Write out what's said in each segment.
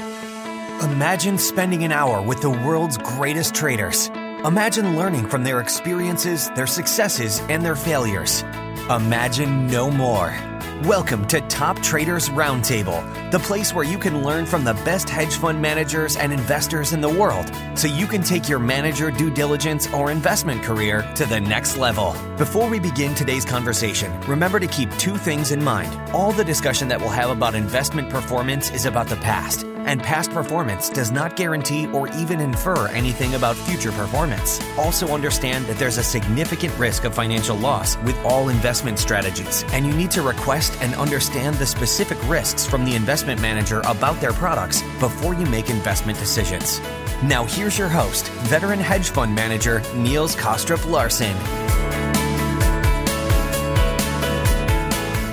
Imagine spending an hour with the world's greatest traders. Imagine learning from their experiences, their successes, and their failures. Imagine no more. Welcome to Top Traders Roundtable, the place where you can learn from the best hedge fund managers and investors in the world so you can take your manager due diligence or investment career to the next level. Before we begin today's conversation, remember to keep two things in mind. All the discussion that we'll have about investment performance is about the past and past performance does not guarantee or even infer anything about future performance. Also, understand that there's a significant risk of financial loss with all investment strategies, and you need to request and understand the specific risks from the investment manager about their products before you make investment decisions. Now, here's your host, veteran hedge fund manager Niels Kaastrup Larsen.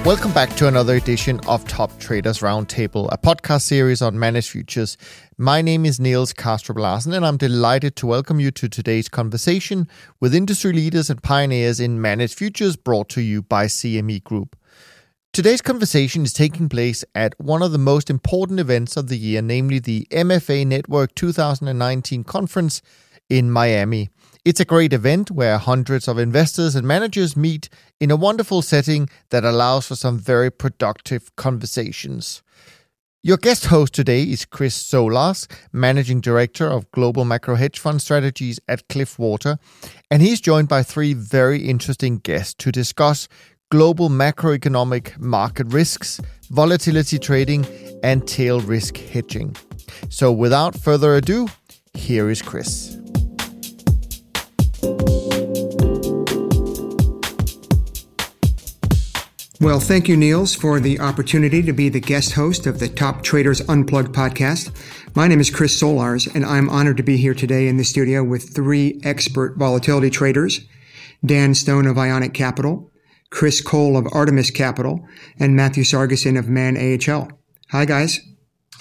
Welcome back to another edition of Top Traders Roundtable, a podcast series on managed futures. My name is Niels Kaastrup Larsen, and I'm delighted to welcome you to today's conversation with industry leaders and pioneers in managed futures brought to you by CME Group. Today's conversation is taking place at one of the most important events of the year, namely the MFA Network 2019 conference in Miami. It's a great event where hundreds of investors and managers meet in a wonderful setting that allows for some very productive conversations. Your guest host today is Chris Solarz, Managing Director of Global Macro Hedge Fund Strategies at Cliffwater, and he's joined by three very interesting guests to discuss global macroeconomic market risks, volatility trading, and tail risk hedging. So without further ado, here is Chris. Well, thank you, Niels, for the opportunity to be the guest host of the Top Traders Unplugged podcast. My name is Chris Solarz, and I'm honored to be here today in the studio with three expert volatility traders Dan Stone of Ionic Capital, Chris Cole of Artemis Capital, and Matthew Sargaison of Man AHL. Hi, guys.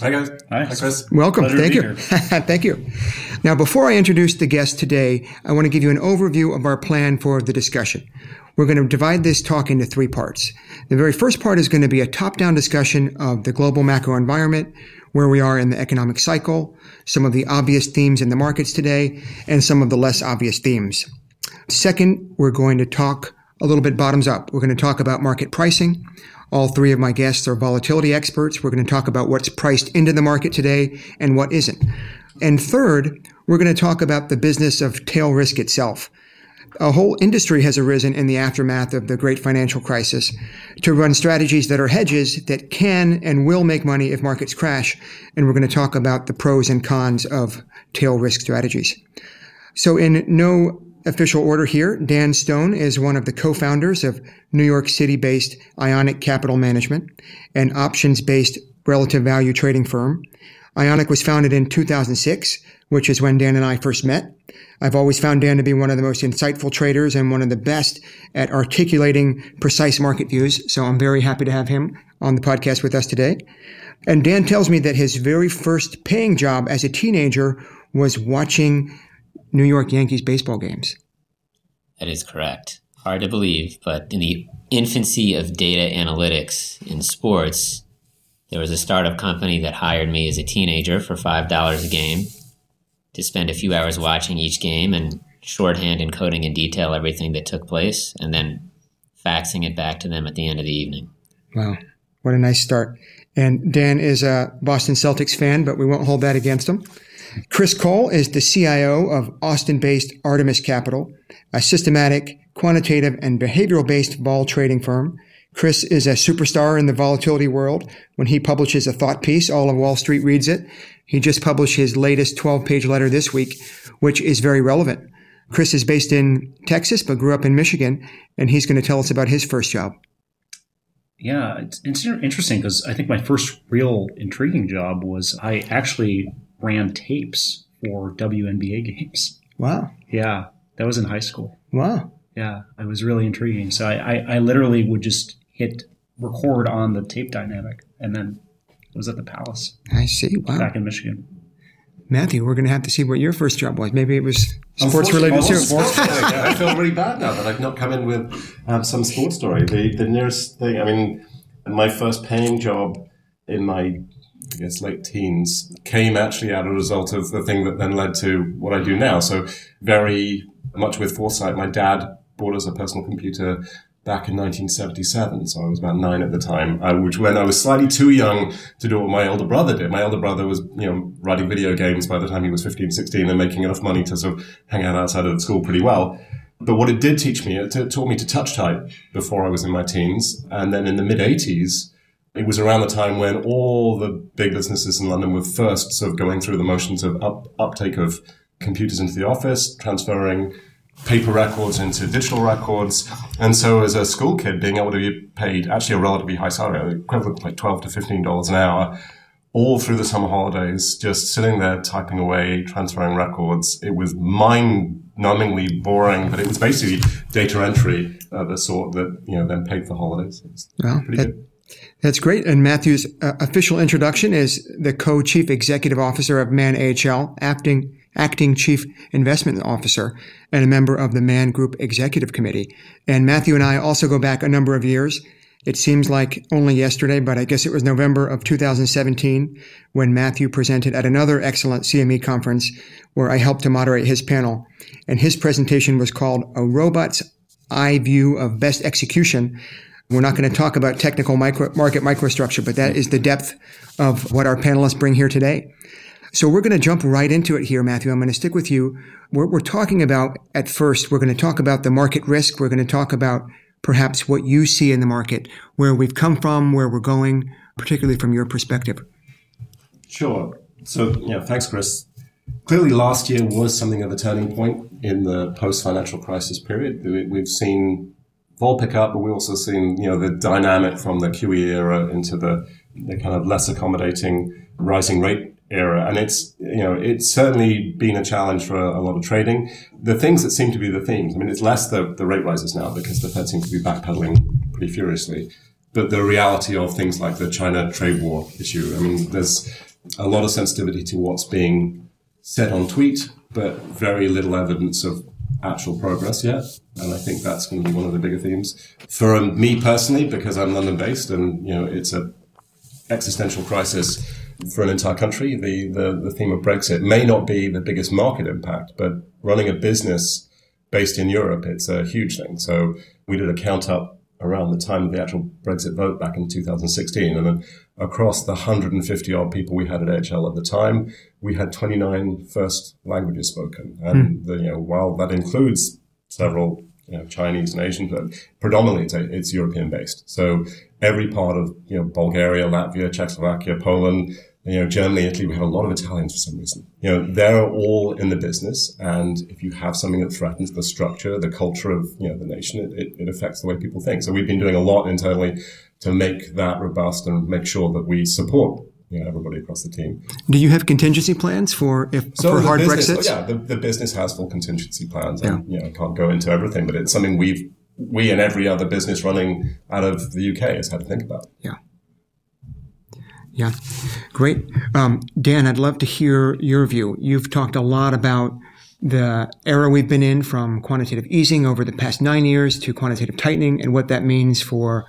Hi, guys. Hi, Hi Chris. Welcome. Pleasure Thank you. Thank you. Now, before I introduce the guest today, I want to give you an overview of our plan for the discussion. We're going to divide this talk into three parts. The very first part is going to be a top-down discussion of the global macro environment, where we are in the economic cycle, some of the obvious themes in the markets today, and some of the less obvious themes. Second, we're going to talk a little bit bottoms up. We're going to talk about market pricing. All three of my guests are volatility experts. We're going to talk about what's priced into the market today and what isn't. And third, we're going to talk about the business of tail risk itself a whole industry has arisen in the aftermath of the great financial crisis to run strategies that are hedges that can and will make money if markets crash. And we're going to talk about the pros and cons of tail risk strategies. So in no official order here, Dan Stone is one of the co-founders of New York City based Ionic Capital Management, an options based relative value trading firm. Ionic was founded in 2006, which is when Dan and I first met. I've always found Dan to be one of the most insightful traders and one of the best at articulating precise market views. So I'm very happy to have him on the podcast with us today. And Dan tells me that his very first paying job as a teenager was watching New York Yankees baseball games. That is correct. Hard to believe, but in the infancy of data analytics in sports, there was a startup company that hired me as a teenager for $5 a game to spend a few hours watching each game and shorthand and coding in detail everything that took place and then faxing it back to them at the end of the evening. Wow. What a nice start. And Dan is a Boston Celtics fan, but we won't hold that against him. Chris Cole is the CIO of Austin based Artemis Capital, a systematic, quantitative, and behavioral based vol trading firm. Chris is a superstar in the volatility world. When he publishes a thought piece, all of Wall Street reads it. He just published his latest 12 page letter this week, which is very relevant. Chris is based in Texas, but grew up in Michigan, and he's going to tell us about his first job. Yeah, it's, it's interesting because I think my first real intriguing job was I actually ran tapes for WNBA games. Wow. Yeah, that was in high school. Wow. Yeah, it was really intriguing. So I, I, I literally would just hit record on the tape dynamic and then it was at the Palace. I see. Wow. Back in Michigan. Matthew, we're going to have to see what your first job was. Maybe it was sports related too. Sports I feel really bad now that I've not come in with um, some sports story. The, the nearest thing, I mean, my first paying job in my I guess, late teens came actually out of a result of the thing that then led to what I do now. So very much with foresight, my dad bought us a personal computer back in 1977. So I was about nine at the time, uh, which when I was slightly too young to do what my older brother did. My older brother was, you know, writing video games by the time he was 15, 16 and making enough money to sort of hang out outside of the school pretty well. But what it did teach me, it taught me to touch type before I was in my teens. And then in the mid 80s, it was around the time when all the big businesses in London were first sort of going through the motions of up, uptake of computers into the office, transferring paper records into digital records. And so as a school kid, being able to be paid actually a relatively high salary, equivalent to like 12 to $15 an hour, all through the summer holidays, just sitting there typing away, transferring records. It was mind numbingly boring, but it was basically data entry of the sort that, you know, then paid for holidays. Well, that, that's great. And Matthew's uh, official introduction is the co-chief executive officer of Man AHL, acting acting chief investment officer and a member of the Man Group Executive Committee. And Matthew and I also go back a number of years. It seems like only yesterday, but I guess it was November of 2017 when Matthew presented at another excellent CME conference where I helped to moderate his panel. And his presentation was called A Robot's Eye View of Best Execution. We're not going to talk about technical micro, market microstructure, but that is the depth of what our panelists bring here today. So we're going to jump right into it here, Matthew. I'm going to stick with you. We're, we're talking about, at first, we're going to talk about the market risk. We're going to talk about perhaps what you see in the market, where we've come from, where we're going, particularly from your perspective. Sure. So, yeah, thanks, Chris. Clearly, last year was something of a turning point in the post-financial crisis period. We've seen vol pick up, but we've also seen, you know, the dynamic from the QE era into the, the kind of less accommodating rising rate era. And it's, you know, it's certainly been a challenge for a, a, lot of trading. The things that seem to be the themes, I mean, it's less the, the rate rises now because the Fed seems to be backpedaling pretty furiously. But the reality of things like the China trade war issue, I mean, there's a lot of sensitivity to what's being said on tweet, but very little evidence of actual progress yet. And I think that's going to be one of the bigger themes for me personally, because I'm London based and, you know, it's a existential crisis for an entire country. The, the, the theme of Brexit may not be the biggest market impact, but running a business based in Europe, it's a huge thing. So we did a count up around the time of the actual Brexit vote back in 2016. And then across the 150 odd people we had at HL at the time, we had 29 first languages spoken. And mm. the, you know, while that includes several you know, Chinese and Asian, but predominantly it's, it's European based. So every part of, you know, Bulgaria, Latvia, Czechoslovakia, Poland, you know, Germany, Italy, we have a lot of Italians for some reason. You know, they're all in the business. And if you have something that threatens the structure, the culture of, you know, the nation, it, it, it affects the way people think. So we've been doing a lot internally to make that robust and make sure that we support you know, everybody across the team. Do you have contingency plans for if so for hard business, Brexit? Oh, yeah, the, the business has full contingency plans. Yeah. And, you know, I can't go into everything, but it's something we've we and every other business running out of the UK has had to think about. Yeah. Yeah, great. Um, Dan, I'd love to hear your view. You've talked a lot about the era we've been in from quantitative easing over the past nine years to quantitative tightening and what that means for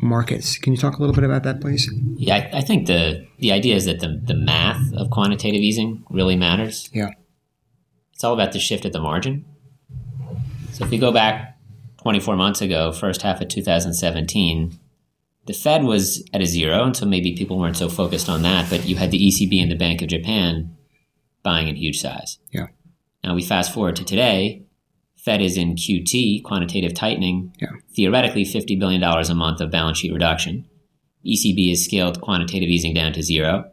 markets. Can you talk a little bit about that, please? Yeah, I, I think the the idea is that the the math of quantitative easing really matters. Yeah, it's all about the shift at the margin. So if you go back 24 months ago, first half of 2017, the Fed was at a zero, and so maybe people weren't so focused on that. But you had the ECB and the Bank of Japan buying in huge size. Yeah. Now we fast forward to today. Fed is in QT, quantitative tightening, yeah. theoretically $50 billion a month of balance sheet reduction. ECB has scaled quantitative easing down to zero.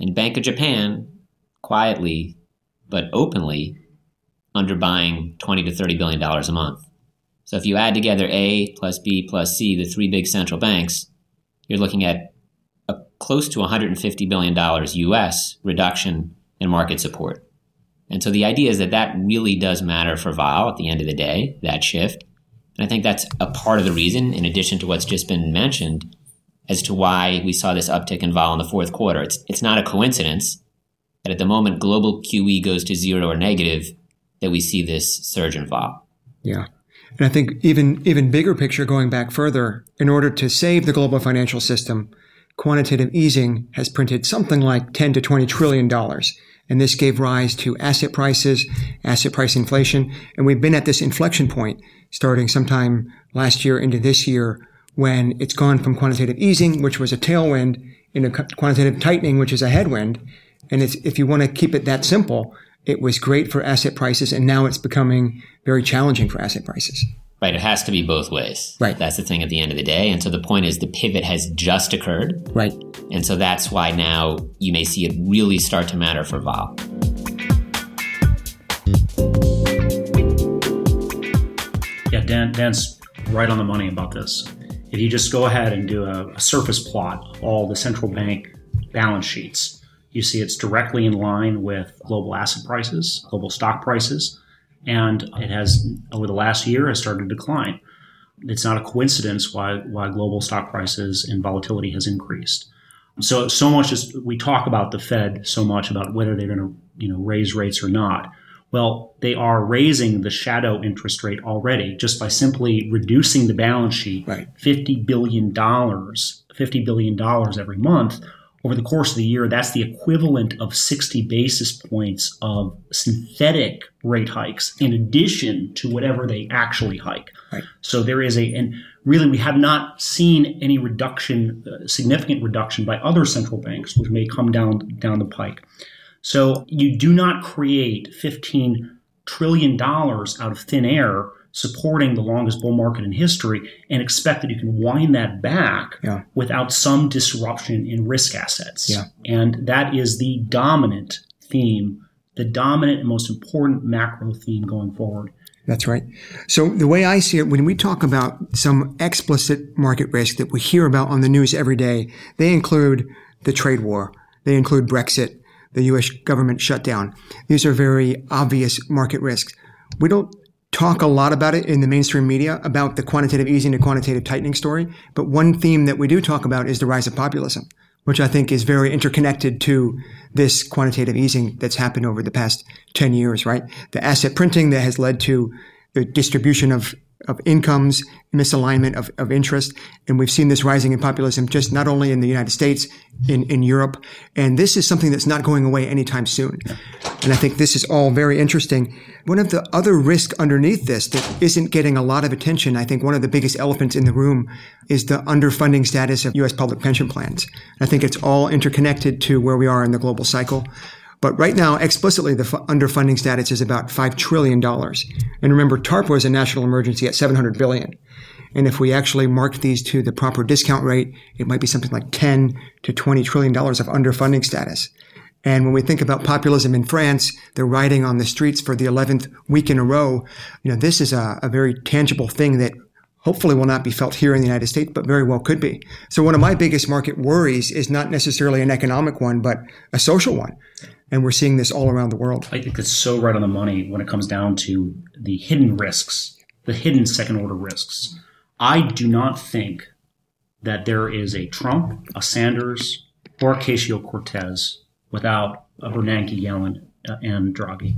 And Bank of Japan, quietly but openly, underbuying 20 to $30 billion a month. So if you add together A plus B plus C, the three big central banks, you're looking at a close to $150 billion US reduction in market support. And so the idea is that that really does matter for vol at the end of the day, that shift. And I think that's a part of the reason, in addition to what's just been mentioned, as to why we saw this uptick in vol in the fourth quarter. It's, it's not a coincidence that at the moment global QE goes to zero or negative, that we see this surge in vol. Yeah. And I think even, even bigger picture going back further, in order to save the global financial system, quantitative easing has printed something like 10 to 20 trillion dollars. And this gave rise to asset prices, asset price inflation. And we've been at this inflection point starting sometime last year into this year when it's gone from quantitative easing, which was a tailwind, into quantitative tightening, which is a headwind. And if you want to keep it that simple, it was great for asset prices, and now it's becoming very challenging for asset prices. Right. It has to be both ways. Right. That's the thing at the end of the day. And so the point is the pivot has just occurred. Right. And so that's why now you may see it really start to matter for vol. Yeah, Dan, Dan's right on the money about this. If you just go ahead and do a, a surface plot of all the central bank balance sheets, you see it's directly in line with global asset prices, global stock prices, and it has over the last year has started to decline. It's not a coincidence why why global stock prices and volatility has increased. So so much as we talk about the Fed so much about whether they're going to you know raise rates or not. Well, they are raising the shadow interest rate already just by simply reducing the balance sheet right. fifty billion dollars, fifty billion dollars every month over the course of the year, that's the equivalent of 60 basis points of synthetic rate hikes in addition to whatever they actually hike. Right. So there is a, and really we have not seen any reduction, uh, significant reduction by other central banks, which may come down, down the pike. So you do not create 15 trillion dollars out of thin air supporting the longest bull market in history and expect that you can wind that back yeah. without some disruption in risk assets. Yeah. And that is the dominant theme, the dominant and most important macro theme going forward. That's right. So the way I see it, when we talk about some explicit market risk that we hear about on the news every day, they include the trade war. They include Brexit, the U.S. government shutdown. These are very obvious market risks. We don't talk a lot about it in the mainstream media about the quantitative easing to quantitative tightening story. But one theme that we do talk about is the rise of populism, which I think is very interconnected to this quantitative easing that's happened over the past 10 years, right? The asset printing that has led to the distribution of of incomes, misalignment of, of interest. And we've seen this rising in populism just not only in the United States, in, in Europe. And this is something that's not going away anytime soon. And I think this is all very interesting. One of the other risks underneath this that isn't getting a lot of attention, I think one of the biggest elephants in the room is the underfunding status of U.S. public pension plans. I think it's all interconnected to where we are in the global cycle. But right now, explicitly, the underfunding status is about $5 trillion. And remember, TARP was a national emergency at 700 billion. And if we actually mark these to the proper discount rate, it might be something like 10 to 20 trillion dollars of underfunding status. And when we think about populism in France, they're riding on the streets for the 11th week in a row. You know, this is a, a very tangible thing that hopefully will not be felt here in the United States, but very well could be. So one of my biggest market worries is not necessarily an economic one, but a social one. And we're seeing this all around the world. I think it's so right on the money when it comes down to the hidden risks, the hidden second order risks. I do not think that there is a Trump, a Sanders, or a Ocasio Cortez without a Bernanke, Yellen, uh, and Draghi.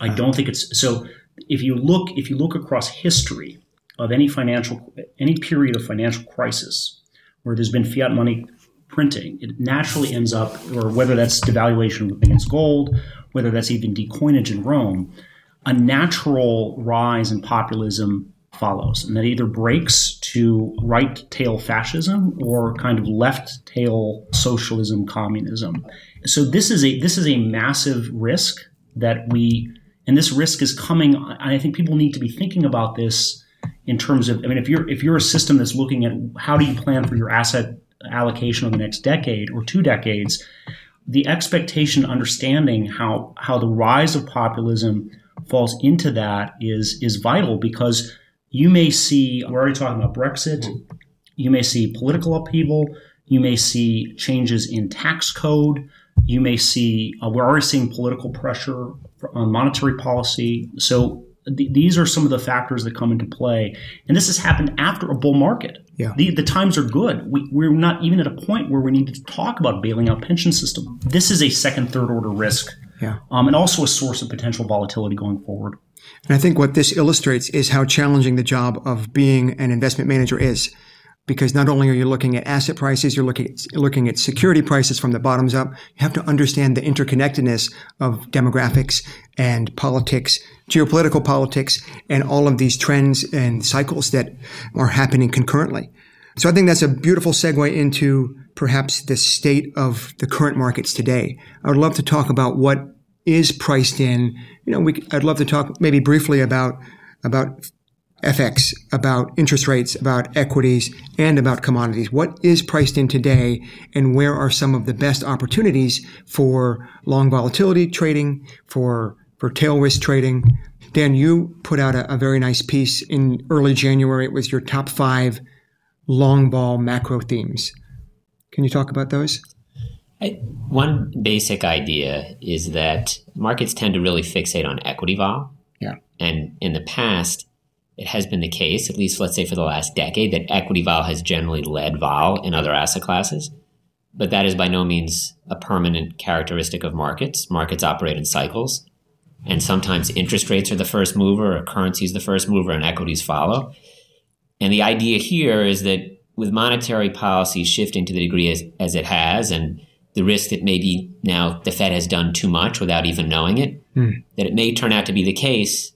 I don't think it's so. If you look, if you look across history of any financial, any period of financial crisis where there's been fiat money printing, it naturally ends up, or whether that's devaluation against gold, whether that's even decoinage in Rome, a natural rise in populism follows. And that either breaks to right tail fascism or kind of left tail socialism, communism. So this is a this is a massive risk that we and this risk is coming. I think people need to be thinking about this in terms of I mean if you're if you're a system that's looking at how do you plan for your asset allocation over the next decade or two decades, the expectation, understanding how how the rise of populism falls into that is is vital because you may see we're already talking about Brexit, you may see political upheaval, you may see changes in tax code, you may see uh, we're already seeing political pressure on monetary policy. So th- these are some of the factors that come into play, and this has happened after a bull market. Yeah. The, the times are good. We, we're not even at a point where we need to talk about bailing out pension system. This is a second, third order risk, Yeah. um, and also a source of potential volatility going forward. And I think what this illustrates is how challenging the job of being an investment manager is. because not only are you looking at asset prices, you're looking at, looking at security prices from the bottoms up. You have to understand the interconnectedness of demographics and politics, geopolitical politics, and all of these trends and cycles that are happening concurrently. So I think that's a beautiful segue into perhaps the state of the current markets today. I would love to talk about what is priced in. You know, we, I'd love to talk maybe briefly about about FX, about interest rates, about equities, and about commodities. What is priced in today, and where are some of the best opportunities for long volatility trading, for for tail risk trading? Dan, you put out a, a very nice piece in early January. It was your top five long vol macro themes. Can you talk about those? I, one basic idea is that markets tend to really fixate on equity vol. Yeah. And in the past, it has been the case, at least let's say for the last decade, that equity vol has generally led vol in other asset classes. But that is by no means a permanent characteristic of markets. Markets operate in cycles. And sometimes interest rates are the first mover, or currency is the first mover, and equities follow. And the idea here is that with monetary policy shifting to the degree as, as it has, and the risk that maybe now the Fed has done too much without even knowing it, mm. that it may turn out to be the case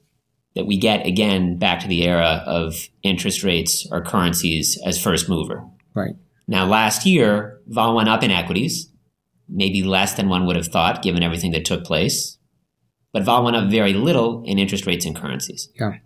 that we get again back to the era of interest rates or currencies as first mover. Right. Now, last year, vol went up in equities, maybe less than one would have thought given everything that took place. But vol went up very little in interest rates and currencies. Yeah.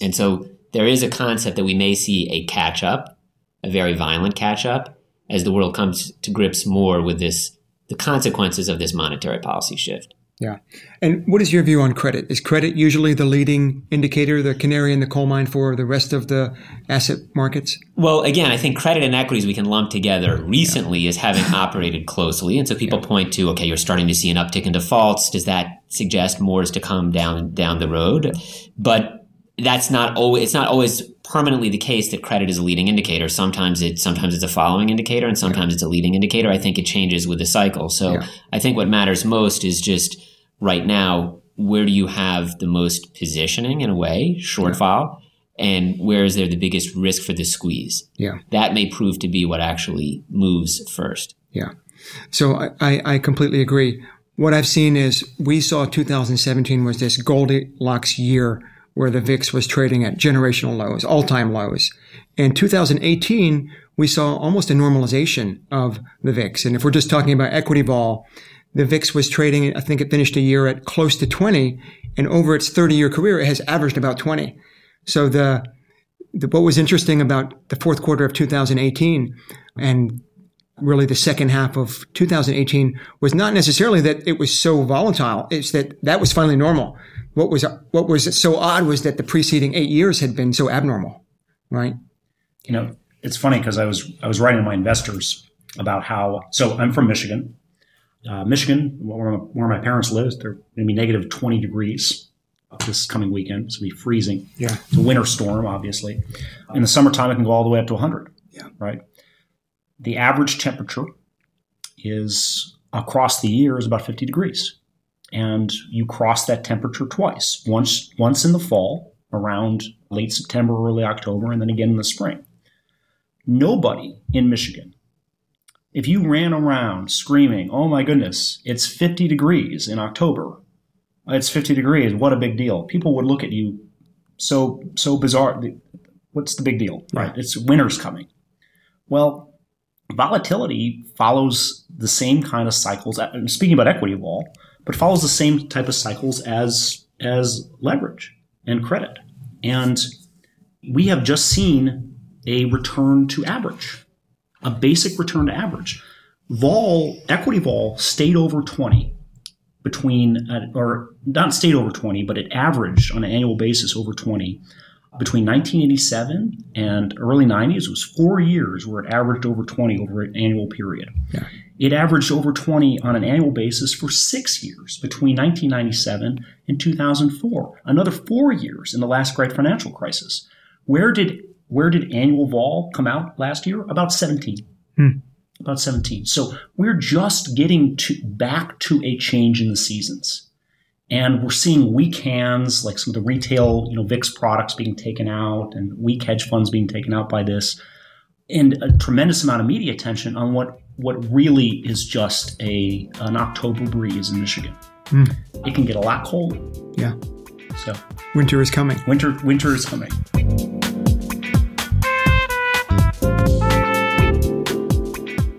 And so there is a concept that we may see a catch up, a very violent catch up, as the world comes to grips more with this, the consequences of this monetary policy shift. Yeah. And what is your view on credit? Is credit usually the leading indicator, the canary in the coal mine for the rest of the asset markets? Well, again, I think credit and equities we can lump together recently yeah. as having operated closely. And so people yeah. point to, okay, you're starting to see an uptick in defaults. Does that suggest more is to come down down the road? But that's not always it's not always permanently the case that credit is a leading indicator. Sometimes it sometimes it's a following indicator and sometimes it's a leading indicator. I think it changes with the cycle. So yeah. I think what matters most is just right now where do you have the most positioning in a way, short yeah. file, and where is there the biggest risk for the squeeze? Yeah. That may prove to be what actually moves first. Yeah. So I, I completely agree. What I've seen is we saw 2017 was this Goldilocks year where the VIX was trading at generational lows, all time lows. In 2018, we saw almost a normalization of the VIX. And if we're just talking about equity vol, the VIX was trading, I think it finished a year at close to 20. And over its 30 year career, it has averaged about 20. So the, the, what was interesting about the fourth quarter of 2018 and really the second half of 2018 was not necessarily that it was so volatile. It's that that was finally normal what was what was so odd was that the preceding eight years had been so abnormal, right? You know, it's funny because I was I was writing to my investors about how. So I'm from Michigan. Uh, Michigan, where my, where my parents live, they're going to be negative 20 degrees this coming weekend. It's going to be freezing. Yeah, it's a winter storm, obviously. In the summertime, it can go all the way up to 100. Yeah, right. The average temperature is across the year is about 50 degrees and you cross that temperature twice once once in the fall around late September early October and then again in the spring. Nobody in Michigan if you ran around screaming oh my goodness it's 50 degrees in October. It's 50 degrees. What a big deal. People would look at you so so bizarre. What's the big deal? Right. It's winter's coming. Well volatility follows the same kind of cycles. Speaking about equity vol but follows the same type of cycles as as leverage and credit. And we have just seen a return to average, a basic return to average. Vol, equity vol stayed over 20 between, uh, or not stayed over 20, but it averaged on an annual basis over 20 between 1987 and early 90s. It was four years where it averaged over 20 over an annual period. Yeah. It averaged over 20 on an annual basis for six years between 1997 and 2004. Another four years in the last great financial crisis. Where did where did annual vol come out last year? About 17. Hmm. About 17. So we're just getting to back to a change in the seasons. And we're seeing weak hands, like some of the retail, you know, VIX products being taken out and weak hedge funds being taken out by this. and a tremendous amount of media attention on what what really is just a an October breeze in Michigan. Mm. It can get a lot colder. Yeah. So winter is coming. Winter winter is coming.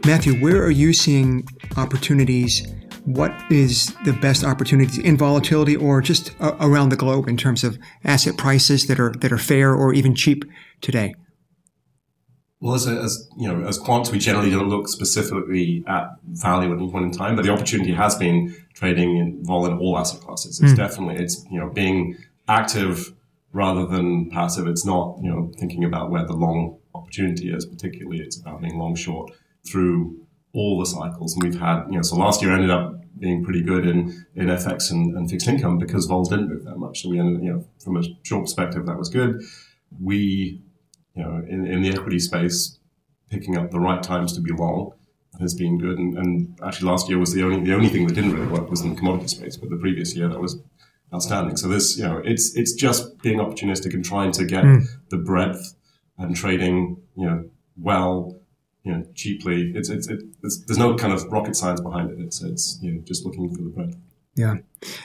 Matthew, where are you seeing opportunities? What is the best opportunities in volatility or just around the globe in terms of asset prices that are that are fair or even cheap today? Well, as, a, as you know, as quants, we generally don't look specifically at value at any point in time, but the opportunity has been trading in vol in all asset classes. It's mm. definitely it's you know being active rather than passive. It's not you know thinking about where the long opportunity is. Particularly, it's about being long short through all the cycles. And we've had you know so last year ended up being pretty good in in FX and, and fixed income because vols didn't move that much. So we ended you know from a short perspective that was good. We you know, in, in the equity space, picking up the right times to be long has been good. And, and, actually, last year was the only the only thing that didn't really work was in the commodity space. But the previous year, that was outstanding. So this, you know, it's it's just being opportunistic and trying to get mm. the breadth and trading, you know, well, you know, cheaply. It's it's, it, it's there's no kind of rocket science behind it. It's it's you know just looking for the breadth. Yeah.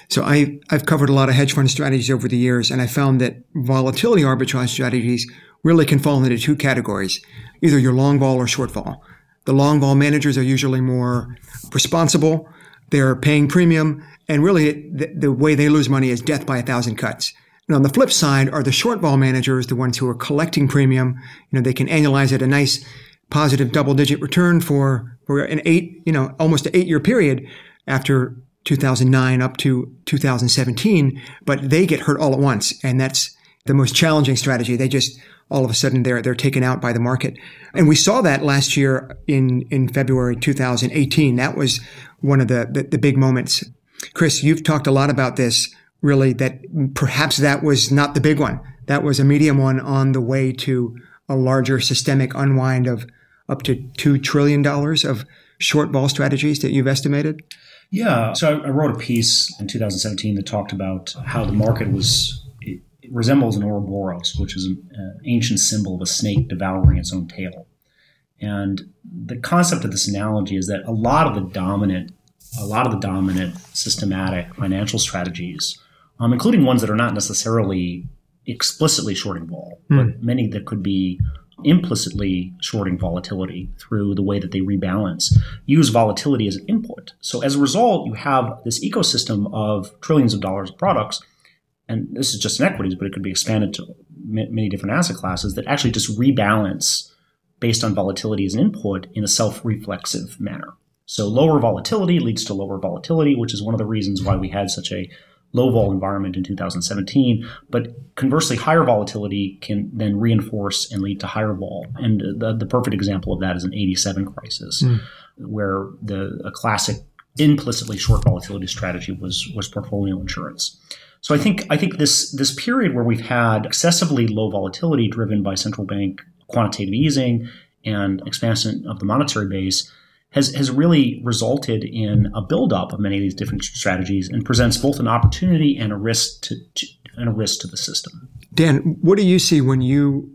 So I, I've covered a lot of hedge fund strategies over the years, and I found that volatility arbitrage strategies really can fall into two categories either your long vol or short vol. The long vol managers are usually more responsible, they're paying premium, and really the, the way they lose money is death by a thousand cuts. And on the flip side are the short vol managers, the ones who are collecting premium. You know, they can annualize at a nice positive double digit return for, for an eight, you know, almost an eight year period after 2009 up to 2017, but they get hurt all at once. And that's the most challenging strategy. They just all of a sudden they're they're taken out by the market. And we saw that last year in in February 2018. That was one of the, the, the big moments. Chris, you've talked a lot about this. Really, that perhaps that was not the big one. That was a medium one on the way to a larger systemic unwind of up to two trillion dollars of short vol strategies that you've estimated. Yeah. So I wrote a piece in 2017 that talked about how the market was resembles an Ouroboros, which is an uh, ancient symbol of a snake devouring its own tail. And the concept of this analogy is that a lot of the dominant, a lot of the dominant systematic financial strategies, um, including ones that are not necessarily explicitly shorting vol, mm. but many that could be implicitly shorting volatility through the way that they rebalance, use volatility as an input. So as a result, you have this ecosystem of trillions of dollars of products and this is just in equities, but it could be expanded to many different asset classes that actually just rebalance based on volatility as an input in a self-reflexive manner. So lower volatility leads to lower volatility, which is one of the reasons why we had such a low vol environment in 2017. But conversely, higher volatility can then reinforce and lead to higher vol. And the, the perfect example of that is an 87 crisis, mm. where the a classic implicitly short volatility strategy was was portfolio insurance. So I think I think this this period where we've had excessively low volatility driven by central bank quantitative easing and expansion of the monetary base has has really resulted in a buildup of many of these different strategies and presents both an opportunity and a risk to, to and a risk to the system. Dan, what do you see when you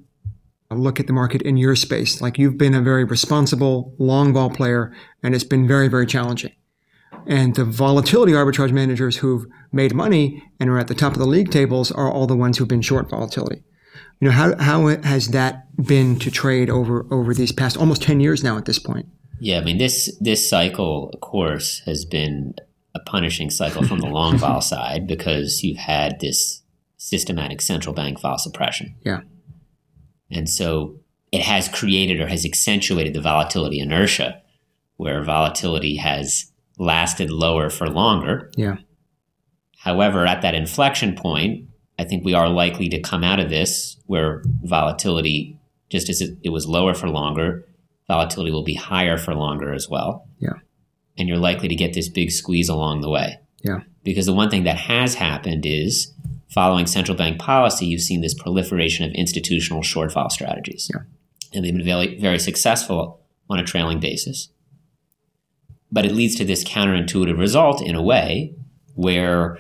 look at the market in your space? Like you've been a very responsible long vol player, and it's been very very challenging. And the volatility arbitrage managers who've made money and are at the top of the league tables are all the ones who've been short volatility. You know, how, how has that been to trade over, over these past almost 10 years now at this point? Yeah, I mean, this, this cycle, of course, has been a punishing cycle from the long vol side because you've had this systematic central bank vol suppression. Yeah. And so it has created or has accentuated the volatility inertia where volatility has lasted lower for longer. Yeah. However, at that inflection point, I think we are likely to come out of this where volatility, just as it, it was lower for longer, volatility will be higher for longer as well. Yeah. And you're likely to get this big squeeze along the way. Yeah. Because the one thing that has happened is following central bank policy, you've seen this proliferation of institutional short vol strategies. Yeah. And they've been very, very successful on a trailing basis. But it leads to this counterintuitive result in a way where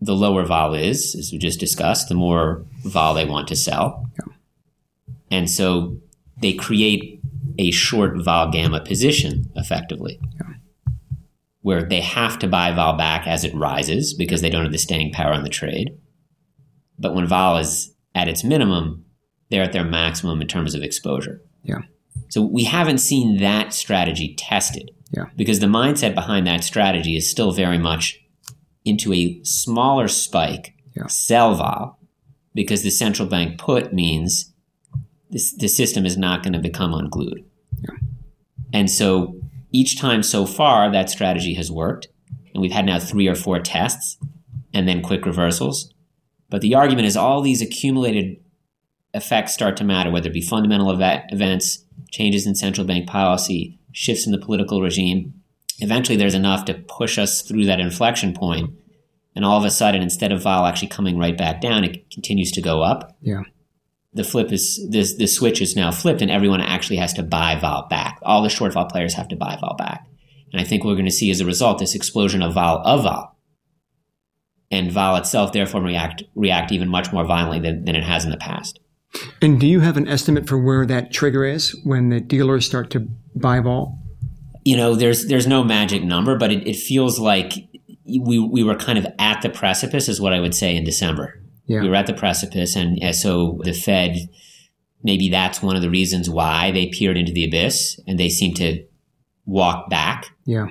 the lower vol is, as we just discussed, the more vol they want to sell. Yeah. And so they create a short vol gamma position effectively. Where they have to buy vol back as it rises because they don't have the staying power on the trade. But when vol is at its minimum, they're at their maximum in terms of exposure. Yeah. So we haven't seen that strategy tested. Yeah. Because the mindset behind that strategy is still very much into a smaller spike, Yeah. sell vol, because the central bank put means this, the system is not going to become unglued. Yeah. And so each time so far, that strategy has worked. And we've had now three or four tests and then quick reversals. But the argument is all these accumulated effects start to matter, whether it be fundamental eva- events, changes in central bank policy, shifts in the political regime. Eventually, there's enough to push us through that inflection point, and all of a sudden, instead of vol actually coming right back down, it continues to go up. Yeah. The flip is this. The switch is now flipped, and everyone actually has to buy vol back. All the short vol players have to buy vol back, and I think we're going to see as a result this explosion of vol of vol, and vol itself therefore react react even much more violently than, than it has in the past. And do you have an estimate for where that trigger is when the dealers start to vol? you know, there's there's no magic number, but it, it feels like we we were kind of at the precipice, is what I would say in December. Yeah. We were at the precipice, and, and so the Fed, maybe that's one of the reasons why they peered into the abyss and they seem to walk back. Yeah.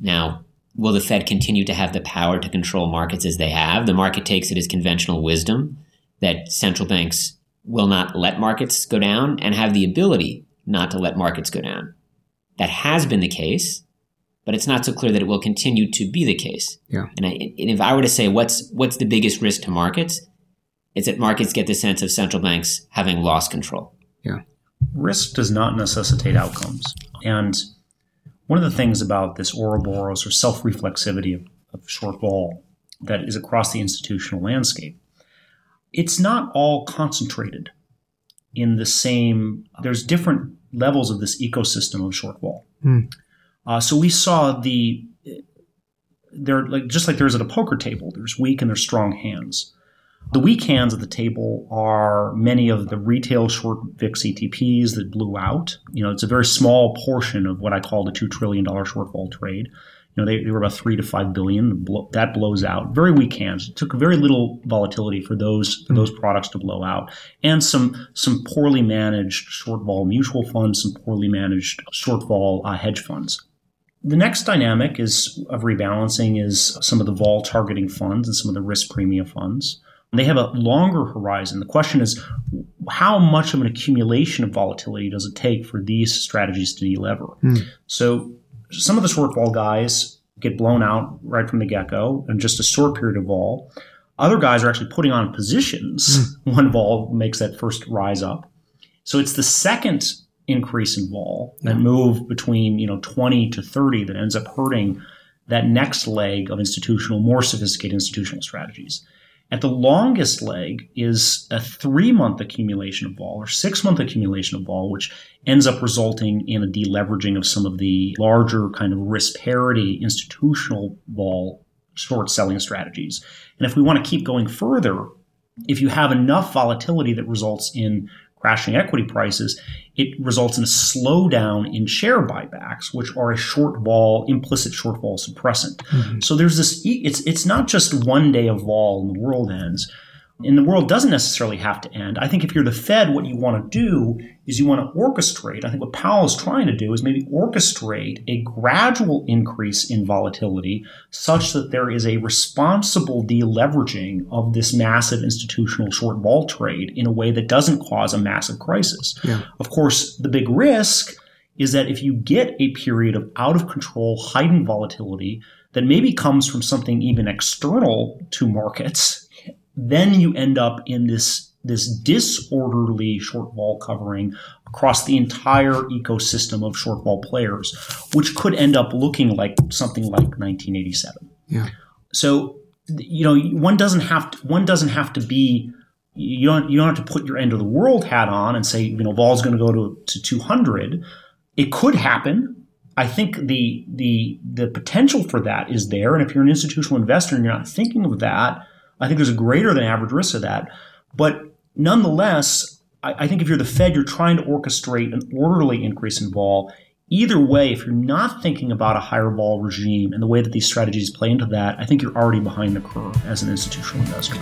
Now, will the Fed continue to have the power to control markets as they have? The market takes it as conventional wisdom that central banks will not let markets go down and have the ability not to let markets go down. That has been the case, but it's not so clear that it will continue to be the case. Yeah. And, I, and if I were to say what's what's the biggest risk to markets, it's that markets get the sense of central banks having lost control. Yeah. risk does not necessitate outcomes. And one of the things about this Ouroboros or self reflexivity of, of short vol that is across the institutional landscape, it's not all concentrated in the same, there's different levels of this ecosystem of short vol. Hmm. Uh, so we saw the, there like just like there's at a poker table, there's weak and there's strong hands. The weak hands at the table are many of the retail short VIX ETPs that blew out. You know, it's a very small portion of what I call the $2 trillion short shortfall trade. You know, they, they were about three to five billion. That blows out. Very weak hands. It took very little volatility for those for those products to blow out, and some some poorly managed short vol mutual funds, some poorly managed short vol uh, hedge funds. The next dynamic is of rebalancing is some of the vol targeting funds and some of the risk premium funds. They have a longer horizon. The question is, how much of an accumulation of volatility does it take for these strategies to delever? So, some of the short vol guys get blown out right from the get go in just a short period of vol. Other guys are actually putting on positions hmm. when vol makes that first rise up. So, it's the second increase in vol that move between you know 20 to 30 that ends up hurting that next leg of institutional, more sophisticated institutional strategies. At the longest leg is a three month accumulation of vol or six month accumulation of vol, which ends up resulting in a deleveraging of some of the larger kind of risk parity institutional vol short selling strategies. And if we want to keep going further, if you have enough volatility that results in crashing equity prices, it results in a slowdown in share buybacks, which are a short vol, implicit short vol suppressant. Mm-hmm. So there's this, it's, it's not just one day of vol and the world ends. And the world doesn't necessarily have to end. I think if you're the Fed, what you want to do is you want to orchestrate. I think what Powell is trying to do is maybe orchestrate a gradual increase in volatility such that there is a responsible deleveraging of this massive institutional short vol trade in a way that doesn't cause a massive crisis. Yeah. Of course, the big risk is that if you get a period of out of control, heightened volatility that maybe comes from something even external to markets, then you end up in this this disorderly short vol covering across the entire ecosystem of short vol players, which could end up looking like something like 1987. Yeah. So you know one doesn't have to, one doesn't have to be you don't you don't have to put your end of the world hat on and say you know vol's going to go to to 200. It could happen. I think the the the potential for that is there, and if you're an institutional investor and you're not thinking of that, I think there's a greater than average risk of that. But nonetheless, I, I think if you're the Fed, you're trying to orchestrate an orderly increase in vol. Either way, if you're not thinking about a higher vol regime and the way that these strategies play into that, I think you're already behind the curve as an institutional investor.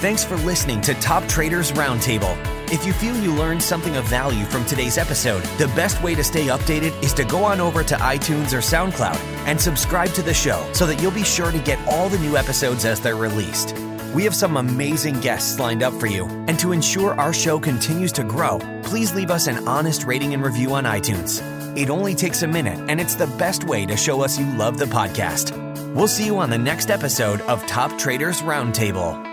Thanks for listening to Top Traders Roundtable. If you feel you learned something of value from today's episode, the best way to stay updated is to go on over to iTunes or SoundCloud and subscribe to the show so that you'll be sure to get all the new episodes as they're released. We have some amazing guests lined up for you, and to ensure our show continues to grow, please leave us an honest rating and review on iTunes. It only takes a minute, and it's the best way to show us you love the podcast. We'll see you on the next episode of Top Traders Roundtable.